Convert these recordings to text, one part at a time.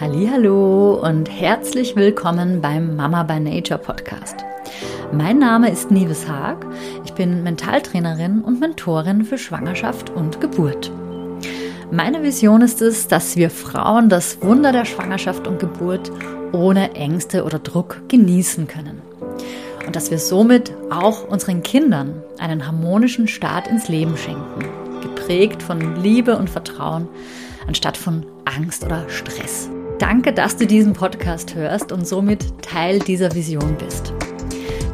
Hallo und herzlich willkommen beim Mama by Nature Podcast. Mein Name ist Nives Haag. Ich bin Mentaltrainerin und Mentorin für Schwangerschaft und Geburt. Meine Vision ist es, dass wir Frauen das Wunder der Schwangerschaft und Geburt ohne Ängste oder Druck genießen können. Und dass wir somit auch unseren Kindern einen harmonischen Start ins Leben schenken, geprägt von Liebe und Vertrauen, anstatt von Angst oder Stress. Danke, dass du diesen Podcast hörst und somit Teil dieser Vision bist.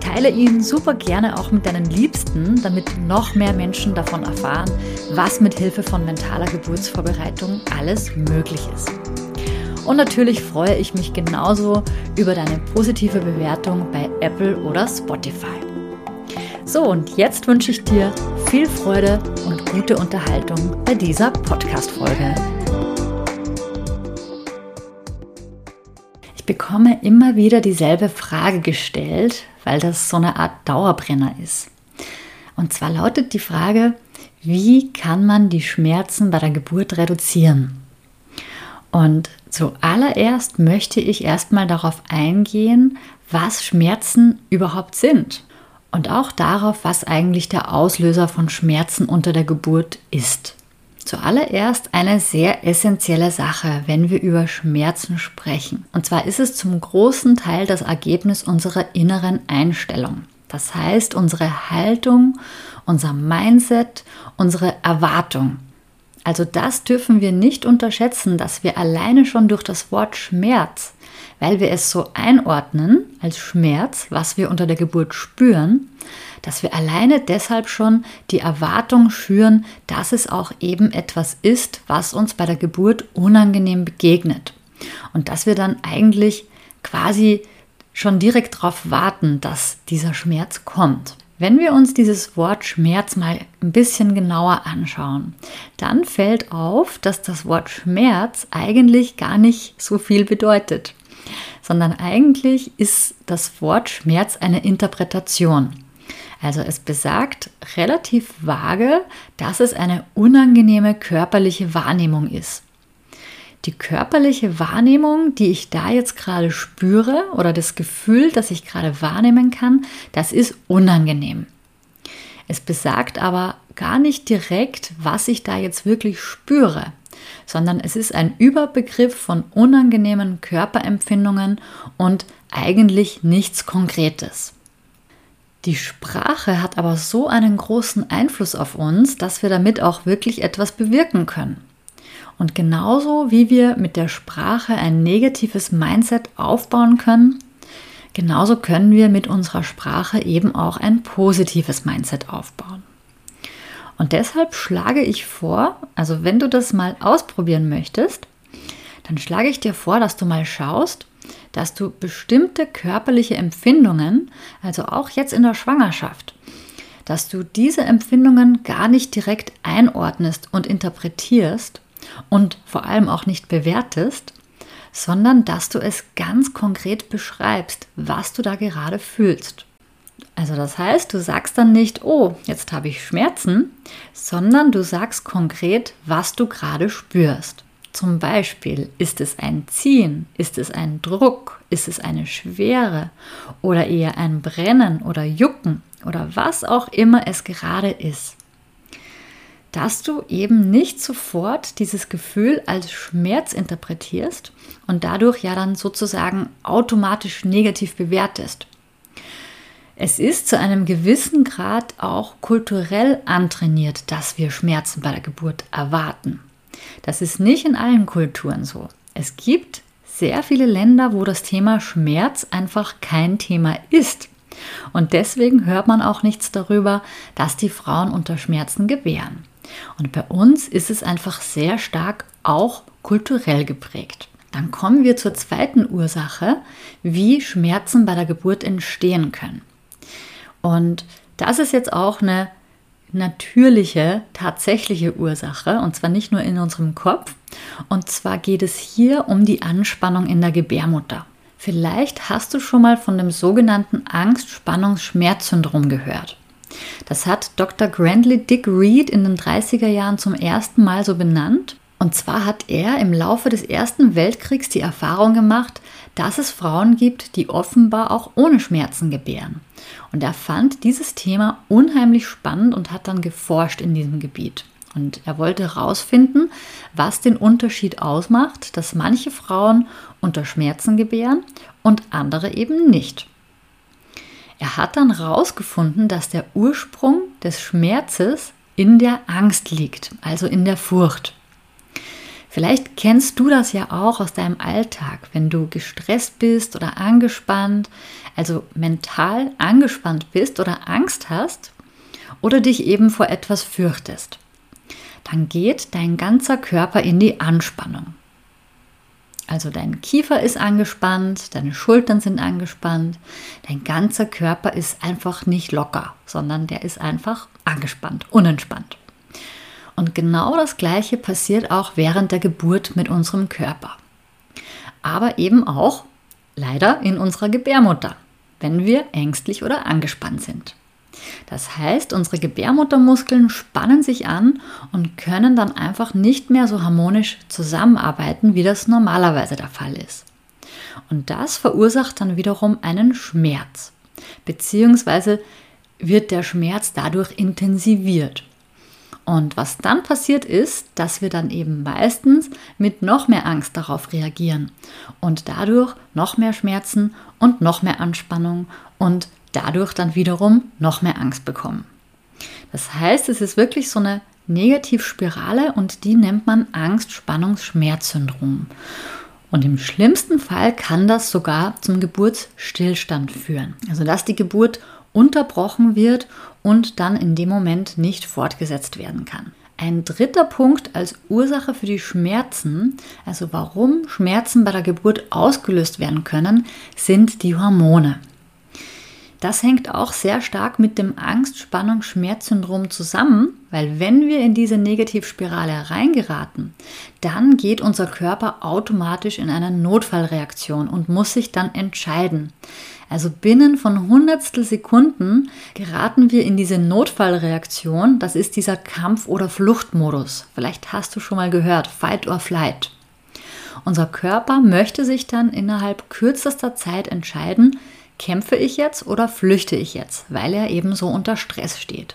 Teile ihn super gerne auch mit deinen Liebsten, damit noch mehr Menschen davon erfahren, was mit Hilfe von mentaler Geburtsvorbereitung alles möglich ist. Und natürlich freue ich mich genauso über deine positive Bewertung bei Apple oder Spotify. So, und jetzt wünsche ich dir viel Freude und gute Unterhaltung bei dieser Podcast-Folge. Bekomme immer wieder dieselbe Frage gestellt, weil das so eine Art Dauerbrenner ist. Und zwar lautet die Frage, wie kann man die Schmerzen bei der Geburt reduzieren? Und zuallererst möchte ich erstmal darauf eingehen, was Schmerzen überhaupt sind und auch darauf, was eigentlich der Auslöser von Schmerzen unter der Geburt ist. Zuallererst eine sehr essentielle Sache, wenn wir über Schmerzen sprechen. Und zwar ist es zum großen Teil das Ergebnis unserer inneren Einstellung. Das heißt, unsere Haltung, unser Mindset, unsere Erwartung. Also das dürfen wir nicht unterschätzen, dass wir alleine schon durch das Wort Schmerz, weil wir es so einordnen als Schmerz, was wir unter der Geburt spüren, dass wir alleine deshalb schon die Erwartung schüren, dass es auch eben etwas ist, was uns bei der Geburt unangenehm begegnet. Und dass wir dann eigentlich quasi schon direkt darauf warten, dass dieser Schmerz kommt. Wenn wir uns dieses Wort Schmerz mal ein bisschen genauer anschauen, dann fällt auf, dass das Wort Schmerz eigentlich gar nicht so viel bedeutet, sondern eigentlich ist das Wort Schmerz eine Interpretation. Also es besagt relativ vage, dass es eine unangenehme körperliche Wahrnehmung ist. Die körperliche Wahrnehmung, die ich da jetzt gerade spüre oder das Gefühl, das ich gerade wahrnehmen kann, das ist unangenehm. Es besagt aber gar nicht direkt, was ich da jetzt wirklich spüre, sondern es ist ein Überbegriff von unangenehmen Körperempfindungen und eigentlich nichts Konkretes. Die Sprache hat aber so einen großen Einfluss auf uns, dass wir damit auch wirklich etwas bewirken können. Und genauso wie wir mit der Sprache ein negatives Mindset aufbauen können, genauso können wir mit unserer Sprache eben auch ein positives Mindset aufbauen. Und deshalb schlage ich vor, also wenn du das mal ausprobieren möchtest, dann schlage ich dir vor, dass du mal schaust, dass du bestimmte körperliche Empfindungen, also auch jetzt in der Schwangerschaft, dass du diese Empfindungen gar nicht direkt einordnest und interpretierst und vor allem auch nicht bewertest, sondern dass du es ganz konkret beschreibst, was du da gerade fühlst. Also das heißt, du sagst dann nicht, oh, jetzt habe ich Schmerzen, sondern du sagst konkret, was du gerade spürst. Zum Beispiel, ist es ein Ziehen, ist es ein Druck, ist es eine Schwere oder eher ein Brennen oder Jucken oder was auch immer es gerade ist. Dass du eben nicht sofort dieses Gefühl als Schmerz interpretierst und dadurch ja dann sozusagen automatisch negativ bewertest. Es ist zu einem gewissen Grad auch kulturell antrainiert, dass wir Schmerzen bei der Geburt erwarten. Das ist nicht in allen Kulturen so. Es gibt sehr viele Länder, wo das Thema Schmerz einfach kein Thema ist. Und deswegen hört man auch nichts darüber, dass die Frauen unter Schmerzen gebären. Und bei uns ist es einfach sehr stark auch kulturell geprägt. Dann kommen wir zur zweiten Ursache, wie Schmerzen bei der Geburt entstehen können. Und das ist jetzt auch eine natürliche, tatsächliche Ursache, und zwar nicht nur in unserem Kopf. Und zwar geht es hier um die Anspannung in der Gebärmutter. Vielleicht hast du schon mal von dem sogenannten Angst-Spannungs-Schmerz-Syndrom gehört. Das hat Dr. Grandley Dick Reed in den 30er Jahren zum ersten Mal so benannt. Und zwar hat er im Laufe des Ersten Weltkriegs die Erfahrung gemacht, dass es Frauen gibt, die offenbar auch ohne Schmerzen gebären. Und er fand dieses Thema unheimlich spannend und hat dann geforscht in diesem Gebiet. Und er wollte herausfinden, was den Unterschied ausmacht, dass manche Frauen unter Schmerzen gebären und andere eben nicht. Er hat dann herausgefunden, dass der Ursprung des Schmerzes in der Angst liegt, also in der Furcht. Vielleicht kennst du das ja auch aus deinem Alltag, wenn du gestresst bist oder angespannt, also mental angespannt bist oder Angst hast oder dich eben vor etwas fürchtest. Dann geht dein ganzer Körper in die Anspannung. Also dein Kiefer ist angespannt, deine Schultern sind angespannt, dein ganzer Körper ist einfach nicht locker, sondern der ist einfach angespannt, unentspannt. Und genau das Gleiche passiert auch während der Geburt mit unserem Körper. Aber eben auch leider in unserer Gebärmutter, wenn wir ängstlich oder angespannt sind. Das heißt, unsere Gebärmuttermuskeln spannen sich an und können dann einfach nicht mehr so harmonisch zusammenarbeiten, wie das normalerweise der Fall ist. Und das verursacht dann wiederum einen Schmerz, beziehungsweise wird der Schmerz dadurch intensiviert. Und was dann passiert ist, dass wir dann eben meistens mit noch mehr Angst darauf reagieren und dadurch noch mehr Schmerzen und noch mehr Anspannung und dadurch dann wiederum noch mehr Angst bekommen. Das heißt, es ist wirklich so eine Negativspirale und die nennt man Angst-Spannungs-Schmerz-Syndrom. Und im schlimmsten Fall kann das sogar zum Geburtsstillstand führen. Also dass die Geburt unterbrochen wird und dann in dem Moment nicht fortgesetzt werden kann. Ein dritter Punkt als Ursache für die Schmerzen, also warum Schmerzen bei der Geburt ausgelöst werden können, sind die Hormone. Das hängt auch sehr stark mit dem Angst-Spannung-Schmerz-Syndrom zusammen, weil wenn wir in diese Negativspirale reingeraten, dann geht unser Körper automatisch in eine Notfallreaktion und muss sich dann entscheiden. Also binnen von Hundertstel Sekunden geraten wir in diese Notfallreaktion. Das ist dieser Kampf- oder Fluchtmodus. Vielleicht hast du schon mal gehört, Fight or Flight. Unser Körper möchte sich dann innerhalb kürzester Zeit entscheiden, kämpfe ich jetzt oder flüchte ich jetzt, weil er eben so unter Stress steht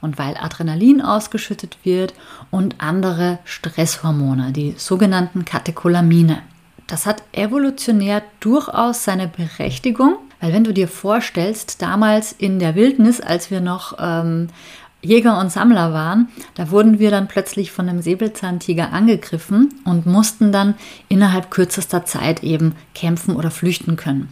und weil Adrenalin ausgeschüttet wird und andere Stresshormone, die sogenannten Katecholamine. Das hat evolutionär durchaus seine Berechtigung, weil wenn du dir vorstellst, damals in der Wildnis, als wir noch ähm, Jäger und Sammler waren, da wurden wir dann plötzlich von einem Säbelzahntiger angegriffen und mussten dann innerhalb kürzester Zeit eben kämpfen oder flüchten können.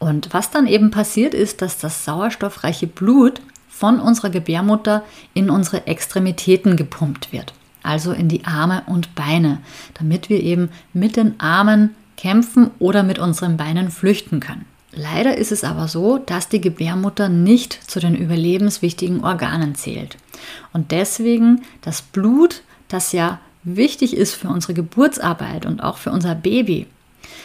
Und was dann eben passiert ist, dass das sauerstoffreiche Blut von unserer Gebärmutter in unsere Extremitäten gepumpt wird, also in die Arme und Beine, damit wir eben mit den Armen kämpfen oder mit unseren Beinen flüchten können. Leider ist es aber so, dass die Gebärmutter nicht zu den überlebenswichtigen Organen zählt. Und deswegen das Blut, das ja wichtig ist für unsere Geburtsarbeit und auch für unser Baby,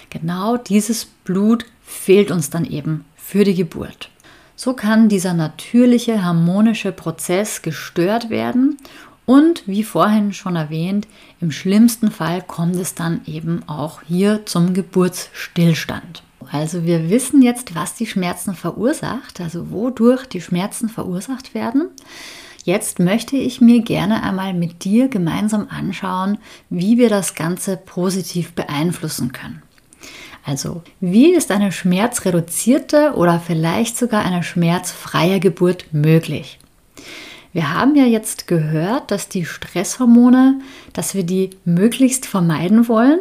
genau dieses Blut fehlt uns dann eben für die Geburt. So kann dieser natürliche harmonische Prozess gestört werden und wie vorhin schon erwähnt, im schlimmsten Fall kommt es dann eben auch hier zum Geburtsstillstand. Also wir wissen jetzt, was die Schmerzen verursacht, also wodurch die Schmerzen verursacht werden. Jetzt möchte ich mir gerne einmal mit dir gemeinsam anschauen, wie wir das Ganze positiv beeinflussen können. Also, wie ist eine schmerzreduzierte oder vielleicht sogar eine schmerzfreie Geburt möglich? Wir haben ja jetzt gehört, dass die Stresshormone, dass wir die möglichst vermeiden wollen.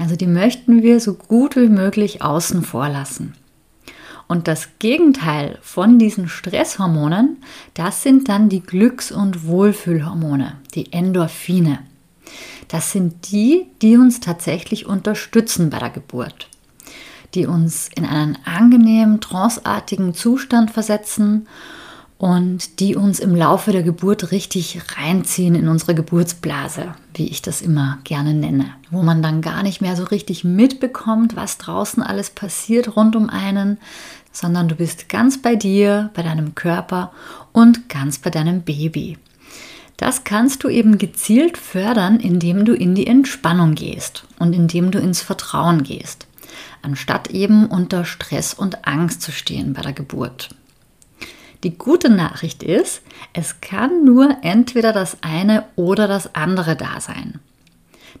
Also die möchten wir so gut wie möglich außen vor lassen. Und das Gegenteil von diesen Stresshormonen, das sind dann die Glücks- und Wohlfühlhormone, die Endorphine. Das sind die, die uns tatsächlich unterstützen bei der Geburt, die uns in einen angenehmen, tranceartigen Zustand versetzen und die uns im Laufe der Geburt richtig reinziehen in unsere Geburtsblase, wie ich das immer gerne nenne, wo man dann gar nicht mehr so richtig mitbekommt, was draußen alles passiert rund um einen, sondern du bist ganz bei dir, bei deinem Körper und ganz bei deinem Baby. Das kannst du eben gezielt fördern, indem du in die Entspannung gehst und indem du ins Vertrauen gehst, anstatt eben unter Stress und Angst zu stehen bei der Geburt. Die gute Nachricht ist, es kann nur entweder das eine oder das andere da sein.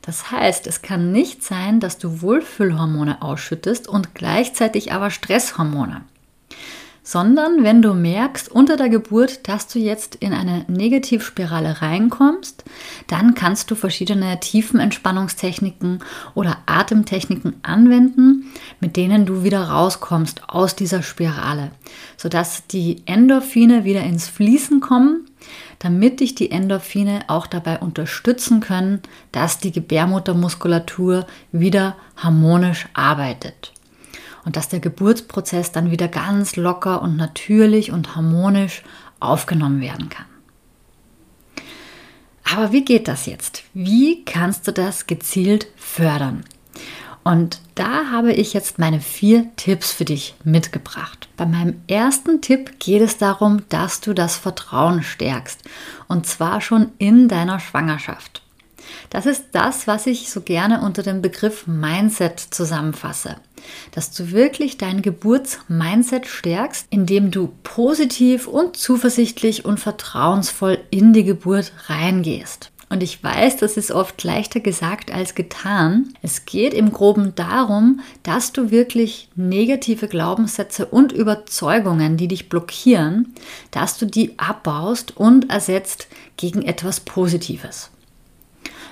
Das heißt, es kann nicht sein, dass du Wohlfühlhormone ausschüttest und gleichzeitig aber Stresshormone sondern wenn du merkst unter der Geburt, dass du jetzt in eine Negativspirale reinkommst, dann kannst du verschiedene Tiefenentspannungstechniken oder Atemtechniken anwenden, mit denen du wieder rauskommst aus dieser Spirale, sodass die Endorphine wieder ins Fließen kommen, damit dich die Endorphine auch dabei unterstützen können, dass die Gebärmuttermuskulatur wieder harmonisch arbeitet und dass der Geburtsprozess dann wieder ganz locker und natürlich und harmonisch aufgenommen werden kann. Aber wie geht das jetzt? Wie kannst du das gezielt fördern? Und da habe ich jetzt meine vier Tipps für dich mitgebracht. Bei meinem ersten Tipp geht es darum, dass du das Vertrauen stärkst. Und zwar schon in deiner Schwangerschaft. Das ist das, was ich so gerne unter dem Begriff Mindset zusammenfasse. Dass du wirklich dein Geburtsmindset stärkst, indem du positiv und zuversichtlich und vertrauensvoll in die Geburt reingehst. Und ich weiß, das ist oft leichter gesagt als getan. Es geht im groben darum, dass du wirklich negative Glaubenssätze und Überzeugungen, die dich blockieren, dass du die abbaust und ersetzt gegen etwas Positives.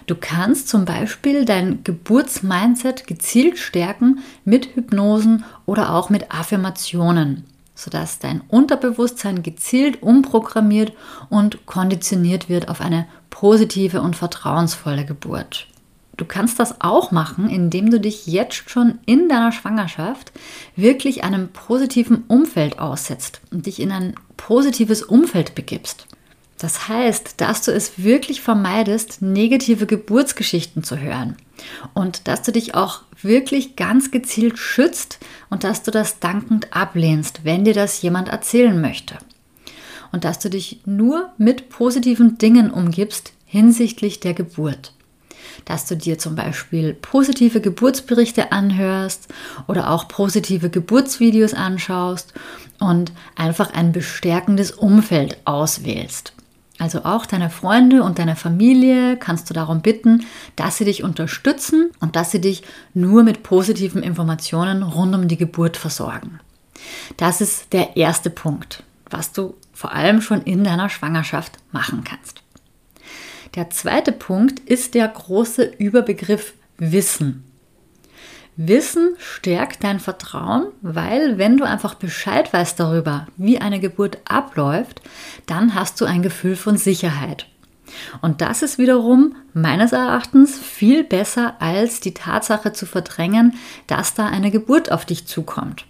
Du kannst zum Beispiel dein Geburtsmindset gezielt stärken mit Hypnosen oder auch mit Affirmationen, sodass dein Unterbewusstsein gezielt umprogrammiert und konditioniert wird auf eine positive und vertrauensvolle Geburt. Du kannst das auch machen, indem du dich jetzt schon in deiner Schwangerschaft wirklich einem positiven Umfeld aussetzt und dich in ein positives Umfeld begibst. Das heißt, dass du es wirklich vermeidest, negative Geburtsgeschichten zu hören und dass du dich auch wirklich ganz gezielt schützt und dass du das dankend ablehnst, wenn dir das jemand erzählen möchte. Und dass du dich nur mit positiven Dingen umgibst hinsichtlich der Geburt. Dass du dir zum Beispiel positive Geburtsberichte anhörst oder auch positive Geburtsvideos anschaust und einfach ein bestärkendes Umfeld auswählst. Also auch deine Freunde und deine Familie kannst du darum bitten, dass sie dich unterstützen und dass sie dich nur mit positiven Informationen rund um die Geburt versorgen. Das ist der erste Punkt, was du vor allem schon in deiner Schwangerschaft machen kannst. Der zweite Punkt ist der große Überbegriff Wissen. Wissen stärkt dein Vertrauen, weil wenn du einfach Bescheid weißt darüber, wie eine Geburt abläuft, dann hast du ein Gefühl von Sicherheit. Und das ist wiederum meines Erachtens viel besser als die Tatsache zu verdrängen, dass da eine Geburt auf dich zukommt.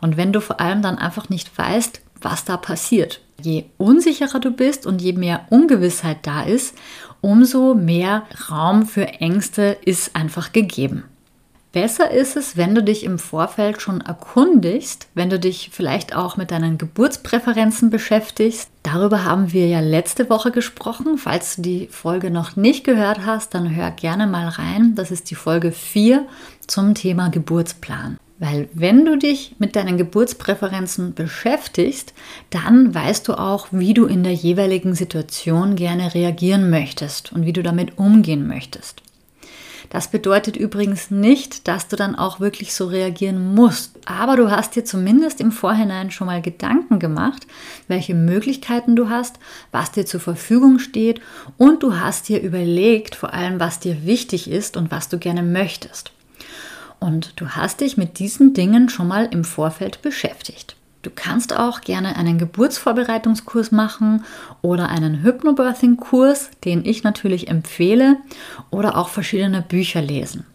Und wenn du vor allem dann einfach nicht weißt, was da passiert. Je unsicherer du bist und je mehr Ungewissheit da ist, umso mehr Raum für Ängste ist einfach gegeben. Besser ist es, wenn du dich im Vorfeld schon erkundigst, wenn du dich vielleicht auch mit deinen Geburtspräferenzen beschäftigst. Darüber haben wir ja letzte Woche gesprochen. Falls du die Folge noch nicht gehört hast, dann hör gerne mal rein. Das ist die Folge 4 zum Thema Geburtsplan. Weil wenn du dich mit deinen Geburtspräferenzen beschäftigst, dann weißt du auch, wie du in der jeweiligen Situation gerne reagieren möchtest und wie du damit umgehen möchtest. Das bedeutet übrigens nicht, dass du dann auch wirklich so reagieren musst. Aber du hast dir zumindest im Vorhinein schon mal Gedanken gemacht, welche Möglichkeiten du hast, was dir zur Verfügung steht und du hast dir überlegt, vor allem, was dir wichtig ist und was du gerne möchtest. Und du hast dich mit diesen Dingen schon mal im Vorfeld beschäftigt. Du kannst auch gerne einen Geburtsvorbereitungskurs machen oder einen Hypnobirthing-Kurs, den ich natürlich empfehle, oder auch verschiedene Bücher lesen,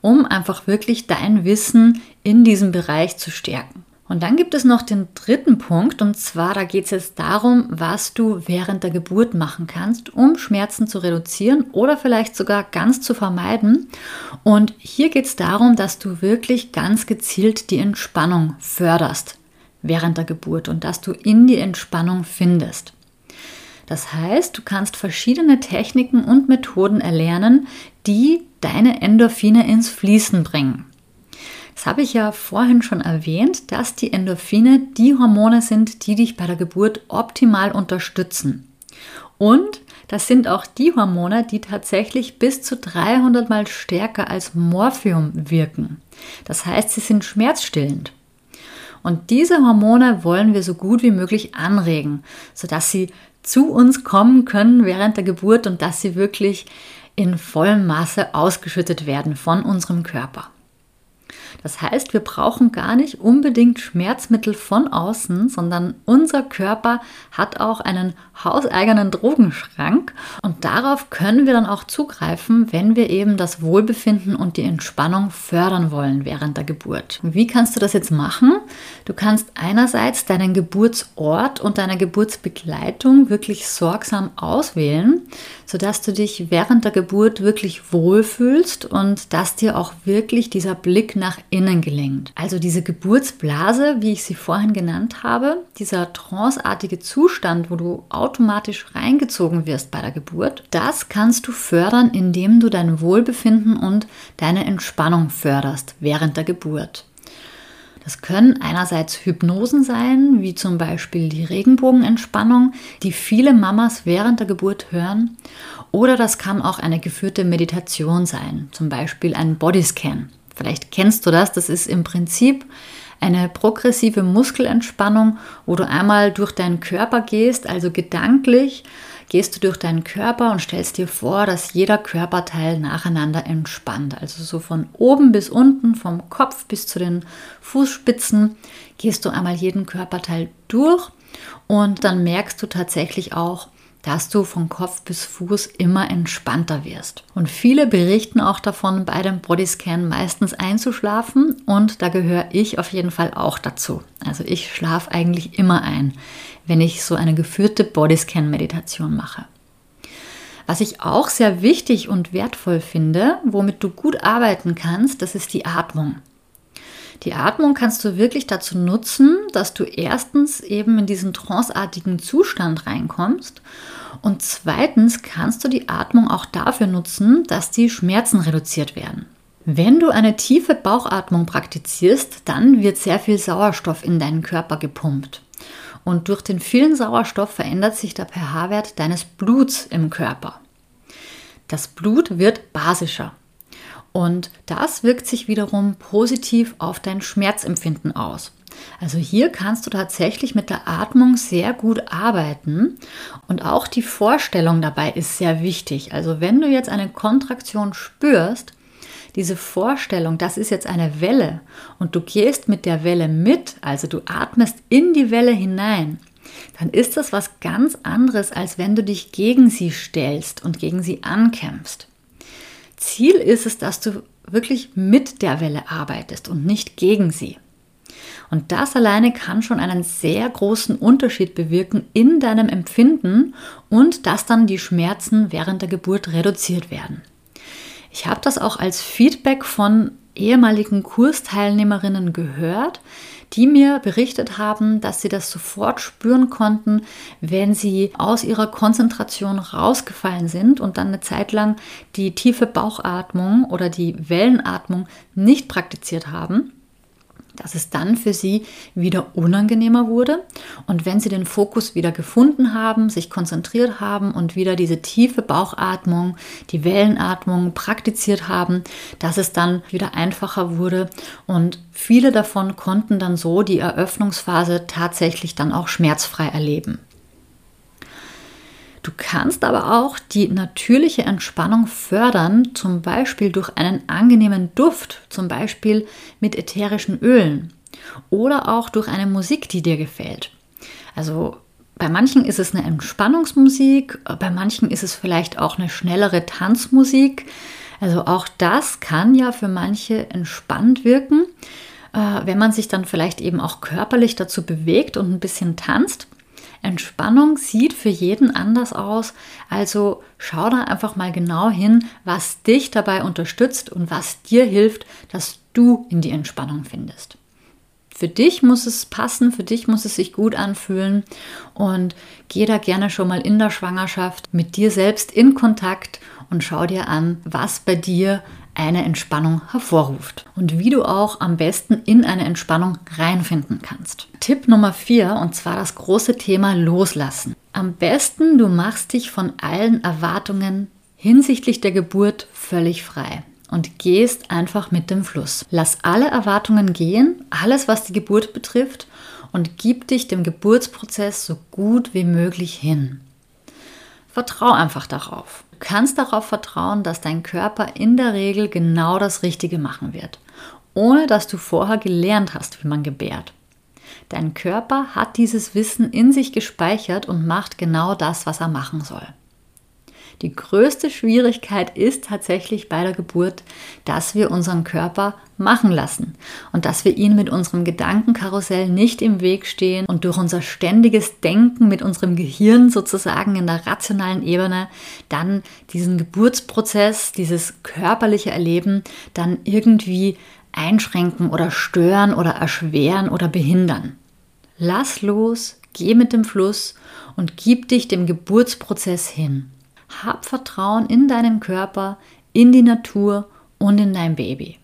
um einfach wirklich dein Wissen in diesem Bereich zu stärken. Und dann gibt es noch den dritten Punkt, und zwar da geht es jetzt darum, was du während der Geburt machen kannst, um Schmerzen zu reduzieren oder vielleicht sogar ganz zu vermeiden. Und hier geht es darum, dass du wirklich ganz gezielt die Entspannung förderst während der Geburt und dass du in die Entspannung findest. Das heißt, du kannst verschiedene Techniken und Methoden erlernen, die deine Endorphine ins Fließen bringen. Das habe ich ja vorhin schon erwähnt, dass die Endorphine die Hormone sind, die dich bei der Geburt optimal unterstützen. Und das sind auch die Hormone, die tatsächlich bis zu 300 mal stärker als Morphium wirken. Das heißt, sie sind schmerzstillend. Und diese Hormone wollen wir so gut wie möglich anregen, sodass sie zu uns kommen können während der Geburt und dass sie wirklich in vollem Maße ausgeschüttet werden von unserem Körper. Das heißt, wir brauchen gar nicht unbedingt Schmerzmittel von außen, sondern unser Körper hat auch einen hauseigenen Drogenschrank und darauf können wir dann auch zugreifen, wenn wir eben das Wohlbefinden und die Entspannung fördern wollen während der Geburt. Wie kannst du das jetzt machen? Du kannst einerseits deinen Geburtsort und deine Geburtsbegleitung wirklich sorgsam auswählen, sodass du dich während der Geburt wirklich wohlfühlst und dass dir auch wirklich dieser Blick nach innen gelenkt. Also diese Geburtsblase, wie ich sie vorhin genannt habe, dieser tranceartige Zustand, wo du automatisch reingezogen wirst bei der Geburt, das kannst du fördern, indem du dein Wohlbefinden und deine Entspannung förderst während der Geburt. Das können einerseits Hypnosen sein, wie zum Beispiel die Regenbogenentspannung, die viele Mamas während der Geburt hören. Oder das kann auch eine geführte Meditation sein, zum Beispiel ein Bodyscan. Vielleicht kennst du das. Das ist im Prinzip eine progressive Muskelentspannung, wo du einmal durch deinen Körper gehst, also gedanklich gehst du durch deinen Körper und stellst dir vor, dass jeder Körperteil nacheinander entspannt. Also so von oben bis unten, vom Kopf bis zu den Fußspitzen, gehst du einmal jeden Körperteil durch und dann merkst du tatsächlich auch, dass du von Kopf bis Fuß immer entspannter wirst. Und viele berichten auch davon, bei dem Bodyscan meistens einzuschlafen und da gehöre ich auf jeden Fall auch dazu. Also ich schlafe eigentlich immer ein, wenn ich so eine geführte Bodyscan-Meditation mache. Was ich auch sehr wichtig und wertvoll finde, womit du gut arbeiten kannst, das ist die Atmung. Die Atmung kannst du wirklich dazu nutzen, dass du erstens eben in diesen tranceartigen Zustand reinkommst und zweitens kannst du die Atmung auch dafür nutzen, dass die Schmerzen reduziert werden. Wenn du eine tiefe Bauchatmung praktizierst, dann wird sehr viel Sauerstoff in deinen Körper gepumpt. Und durch den vielen Sauerstoff verändert sich der pH-Wert deines Bluts im Körper. Das Blut wird basischer. Und das wirkt sich wiederum positiv auf dein Schmerzempfinden aus. Also hier kannst du tatsächlich mit der Atmung sehr gut arbeiten und auch die Vorstellung dabei ist sehr wichtig. Also wenn du jetzt eine Kontraktion spürst, diese Vorstellung, das ist jetzt eine Welle und du gehst mit der Welle mit, also du atmest in die Welle hinein, dann ist das was ganz anderes, als wenn du dich gegen sie stellst und gegen sie ankämpfst. Ziel ist es, dass du wirklich mit der Welle arbeitest und nicht gegen sie. Und das alleine kann schon einen sehr großen Unterschied bewirken in deinem Empfinden und dass dann die Schmerzen während der Geburt reduziert werden. Ich habe das auch als Feedback von ehemaligen Kursteilnehmerinnen gehört, die mir berichtet haben, dass sie das sofort spüren konnten, wenn sie aus ihrer Konzentration rausgefallen sind und dann eine Zeit lang die tiefe Bauchatmung oder die Wellenatmung nicht praktiziert haben dass es dann für sie wieder unangenehmer wurde. Und wenn sie den Fokus wieder gefunden haben, sich konzentriert haben und wieder diese tiefe Bauchatmung, die Wellenatmung praktiziert haben, dass es dann wieder einfacher wurde. Und viele davon konnten dann so die Eröffnungsphase tatsächlich dann auch schmerzfrei erleben. Du kannst aber auch die natürliche Entspannung fördern, zum Beispiel durch einen angenehmen Duft, zum Beispiel mit ätherischen Ölen oder auch durch eine Musik, die dir gefällt. Also bei manchen ist es eine Entspannungsmusik, bei manchen ist es vielleicht auch eine schnellere Tanzmusik. Also auch das kann ja für manche entspannt wirken, äh, wenn man sich dann vielleicht eben auch körperlich dazu bewegt und ein bisschen tanzt. Entspannung sieht für jeden anders aus, also schau da einfach mal genau hin, was dich dabei unterstützt und was dir hilft, dass du in die Entspannung findest. Für dich muss es passen, für dich muss es sich gut anfühlen und geh da gerne schon mal in der Schwangerschaft mit dir selbst in Kontakt und schau dir an, was bei dir eine Entspannung hervorruft und wie du auch am besten in eine Entspannung reinfinden kannst. Tipp Nummer 4 und zwar das große Thema Loslassen. Am besten du machst dich von allen Erwartungen hinsichtlich der Geburt völlig frei und gehst einfach mit dem Fluss. Lass alle Erwartungen gehen, alles was die Geburt betrifft und gib dich dem Geburtsprozess so gut wie möglich hin. Vertrau einfach darauf. Du kannst darauf vertrauen, dass dein Körper in der Regel genau das Richtige machen wird, ohne dass du vorher gelernt hast, wie man gebärt. Dein Körper hat dieses Wissen in sich gespeichert und macht genau das, was er machen soll. Die größte Schwierigkeit ist tatsächlich bei der Geburt, dass wir unseren Körper machen lassen und dass wir ihn mit unserem Gedankenkarussell nicht im Weg stehen und durch unser ständiges Denken mit unserem Gehirn sozusagen in der rationalen Ebene dann diesen Geburtsprozess, dieses körperliche Erleben dann irgendwie einschränken oder stören oder erschweren oder behindern. Lass los, geh mit dem Fluss und gib dich dem Geburtsprozess hin. Hab Vertrauen in deinen Körper, in die Natur und in dein Baby.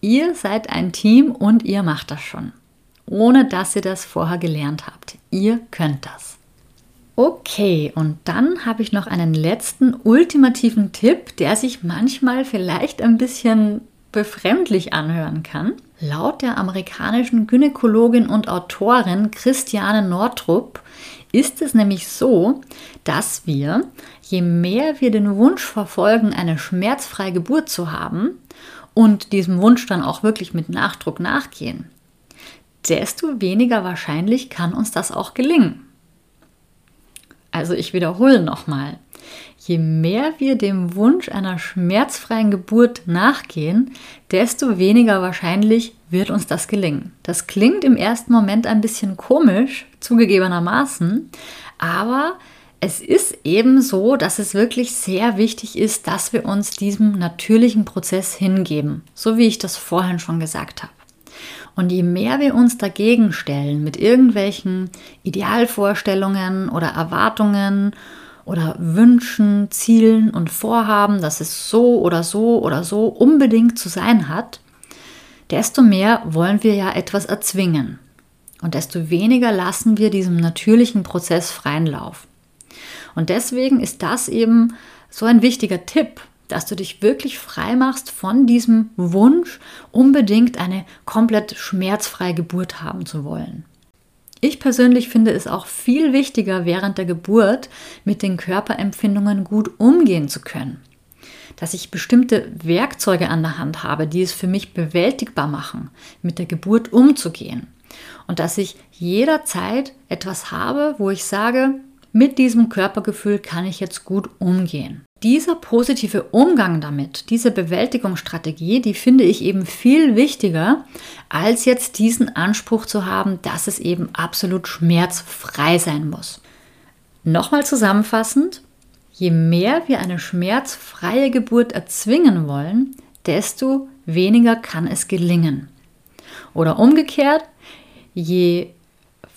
Ihr seid ein Team und ihr macht das schon, ohne dass ihr das vorher gelernt habt. Ihr könnt das. Okay, und dann habe ich noch einen letzten ultimativen Tipp, der sich manchmal vielleicht ein bisschen befremdlich anhören kann. Laut der amerikanischen Gynäkologin und Autorin Christiane Nordrup ist es nämlich so, dass wir, je mehr wir den Wunsch verfolgen, eine schmerzfreie Geburt zu haben und diesem Wunsch dann auch wirklich mit Nachdruck nachgehen, desto weniger wahrscheinlich kann uns das auch gelingen. Also ich wiederhole nochmal. Je mehr wir dem Wunsch einer schmerzfreien Geburt nachgehen, desto weniger wahrscheinlich wird uns das gelingen. Das klingt im ersten Moment ein bisschen komisch, zugegebenermaßen, aber es ist eben so, dass es wirklich sehr wichtig ist, dass wir uns diesem natürlichen Prozess hingeben, so wie ich das vorhin schon gesagt habe. Und je mehr wir uns dagegen stellen mit irgendwelchen Idealvorstellungen oder Erwartungen oder Wünschen, Zielen und Vorhaben, dass es so oder so oder so unbedingt zu sein hat, desto mehr wollen wir ja etwas erzwingen. Und desto weniger lassen wir diesem natürlichen Prozess freien Lauf. Und deswegen ist das eben so ein wichtiger Tipp, dass du dich wirklich frei machst von diesem Wunsch, unbedingt eine komplett schmerzfreie Geburt haben zu wollen. Ich persönlich finde es auch viel wichtiger, während der Geburt mit den Körperempfindungen gut umgehen zu können. Dass ich bestimmte Werkzeuge an der Hand habe, die es für mich bewältigbar machen, mit der Geburt umzugehen. Und dass ich jederzeit etwas habe, wo ich sage, mit diesem Körpergefühl kann ich jetzt gut umgehen dieser positive Umgang damit, diese Bewältigungsstrategie, die finde ich eben viel wichtiger, als jetzt diesen Anspruch zu haben, dass es eben absolut schmerzfrei sein muss. Nochmal zusammenfassend, je mehr wir eine schmerzfreie Geburt erzwingen wollen, desto weniger kann es gelingen. Oder umgekehrt, je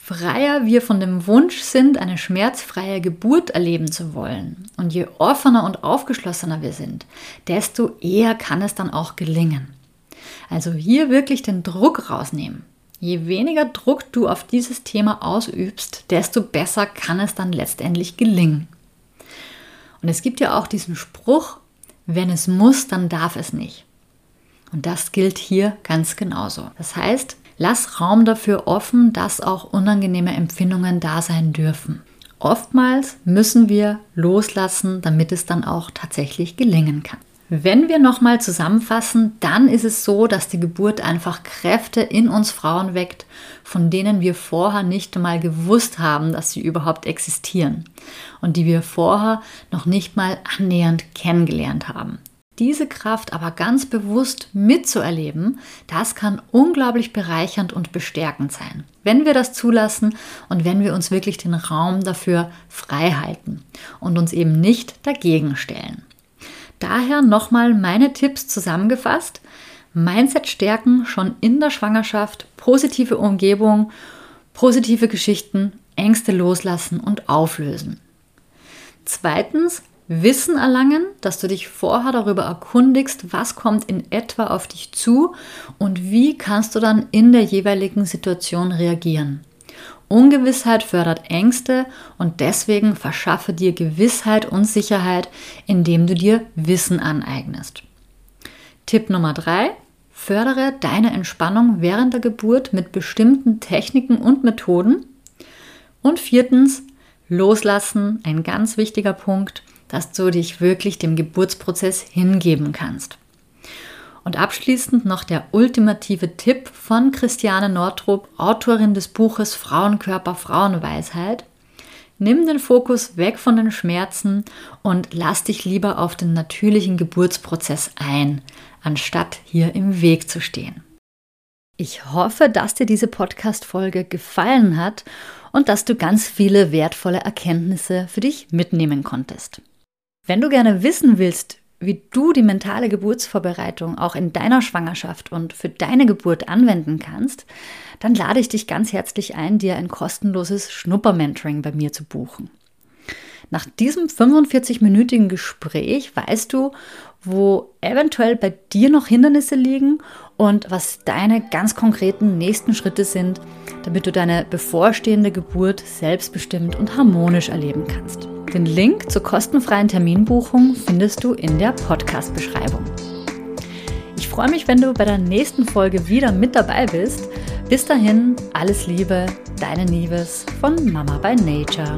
freier wir von dem Wunsch sind, eine schmerzfreie Geburt erleben zu wollen und je offener und aufgeschlossener wir sind, desto eher kann es dann auch gelingen. Also hier wirklich den Druck rausnehmen. Je weniger Druck du auf dieses Thema ausübst, desto besser kann es dann letztendlich gelingen. Und es gibt ja auch diesen Spruch, wenn es muss, dann darf es nicht. Und das gilt hier ganz genauso. Das heißt, Lass Raum dafür offen, dass auch unangenehme Empfindungen da sein dürfen. Oftmals müssen wir loslassen, damit es dann auch tatsächlich gelingen kann. Wenn wir nochmal zusammenfassen, dann ist es so, dass die Geburt einfach Kräfte in uns Frauen weckt, von denen wir vorher nicht einmal gewusst haben, dass sie überhaupt existieren und die wir vorher noch nicht mal annähernd kennengelernt haben. Diese Kraft aber ganz bewusst mitzuerleben, das kann unglaublich bereichernd und bestärkend sein, wenn wir das zulassen und wenn wir uns wirklich den Raum dafür frei halten und uns eben nicht dagegen stellen. Daher nochmal meine Tipps zusammengefasst. Mindset stärken schon in der Schwangerschaft, positive Umgebung, positive Geschichten, Ängste loslassen und auflösen. Zweitens, Wissen erlangen, dass du dich vorher darüber erkundigst, was kommt in etwa auf dich zu und wie kannst du dann in der jeweiligen Situation reagieren. Ungewissheit fördert Ängste und deswegen verschaffe dir Gewissheit und Sicherheit, indem du dir Wissen aneignest. Tipp Nummer drei: Fördere deine Entspannung während der Geburt mit bestimmten Techniken und Methoden. Und viertens, loslassen, ein ganz wichtiger Punkt, dass du dich wirklich dem Geburtsprozess hingeben kannst. Und abschließend noch der ultimative Tipp von Christiane Nordrup, Autorin des Buches Frauenkörper, Frauenweisheit. Nimm den Fokus weg von den Schmerzen und lass dich lieber auf den natürlichen Geburtsprozess ein, anstatt hier im Weg zu stehen. Ich hoffe, dass dir diese Podcast-Folge gefallen hat und dass du ganz viele wertvolle Erkenntnisse für dich mitnehmen konntest. Wenn du gerne wissen willst, wie du die mentale Geburtsvorbereitung auch in deiner Schwangerschaft und für deine Geburt anwenden kannst, dann lade ich dich ganz herzlich ein, dir ein kostenloses Schnupper-Mentoring bei mir zu buchen. Nach diesem 45-minütigen Gespräch weißt du, wo eventuell bei dir noch Hindernisse liegen und was deine ganz konkreten nächsten Schritte sind, damit du deine bevorstehende Geburt selbstbestimmt und harmonisch erleben kannst. Den Link zur kostenfreien Terminbuchung findest du in der Podcast-Beschreibung. Ich freue mich, wenn du bei der nächsten Folge wieder mit dabei bist. Bis dahin, alles Liebe, deine Nieves von Mama by Nature.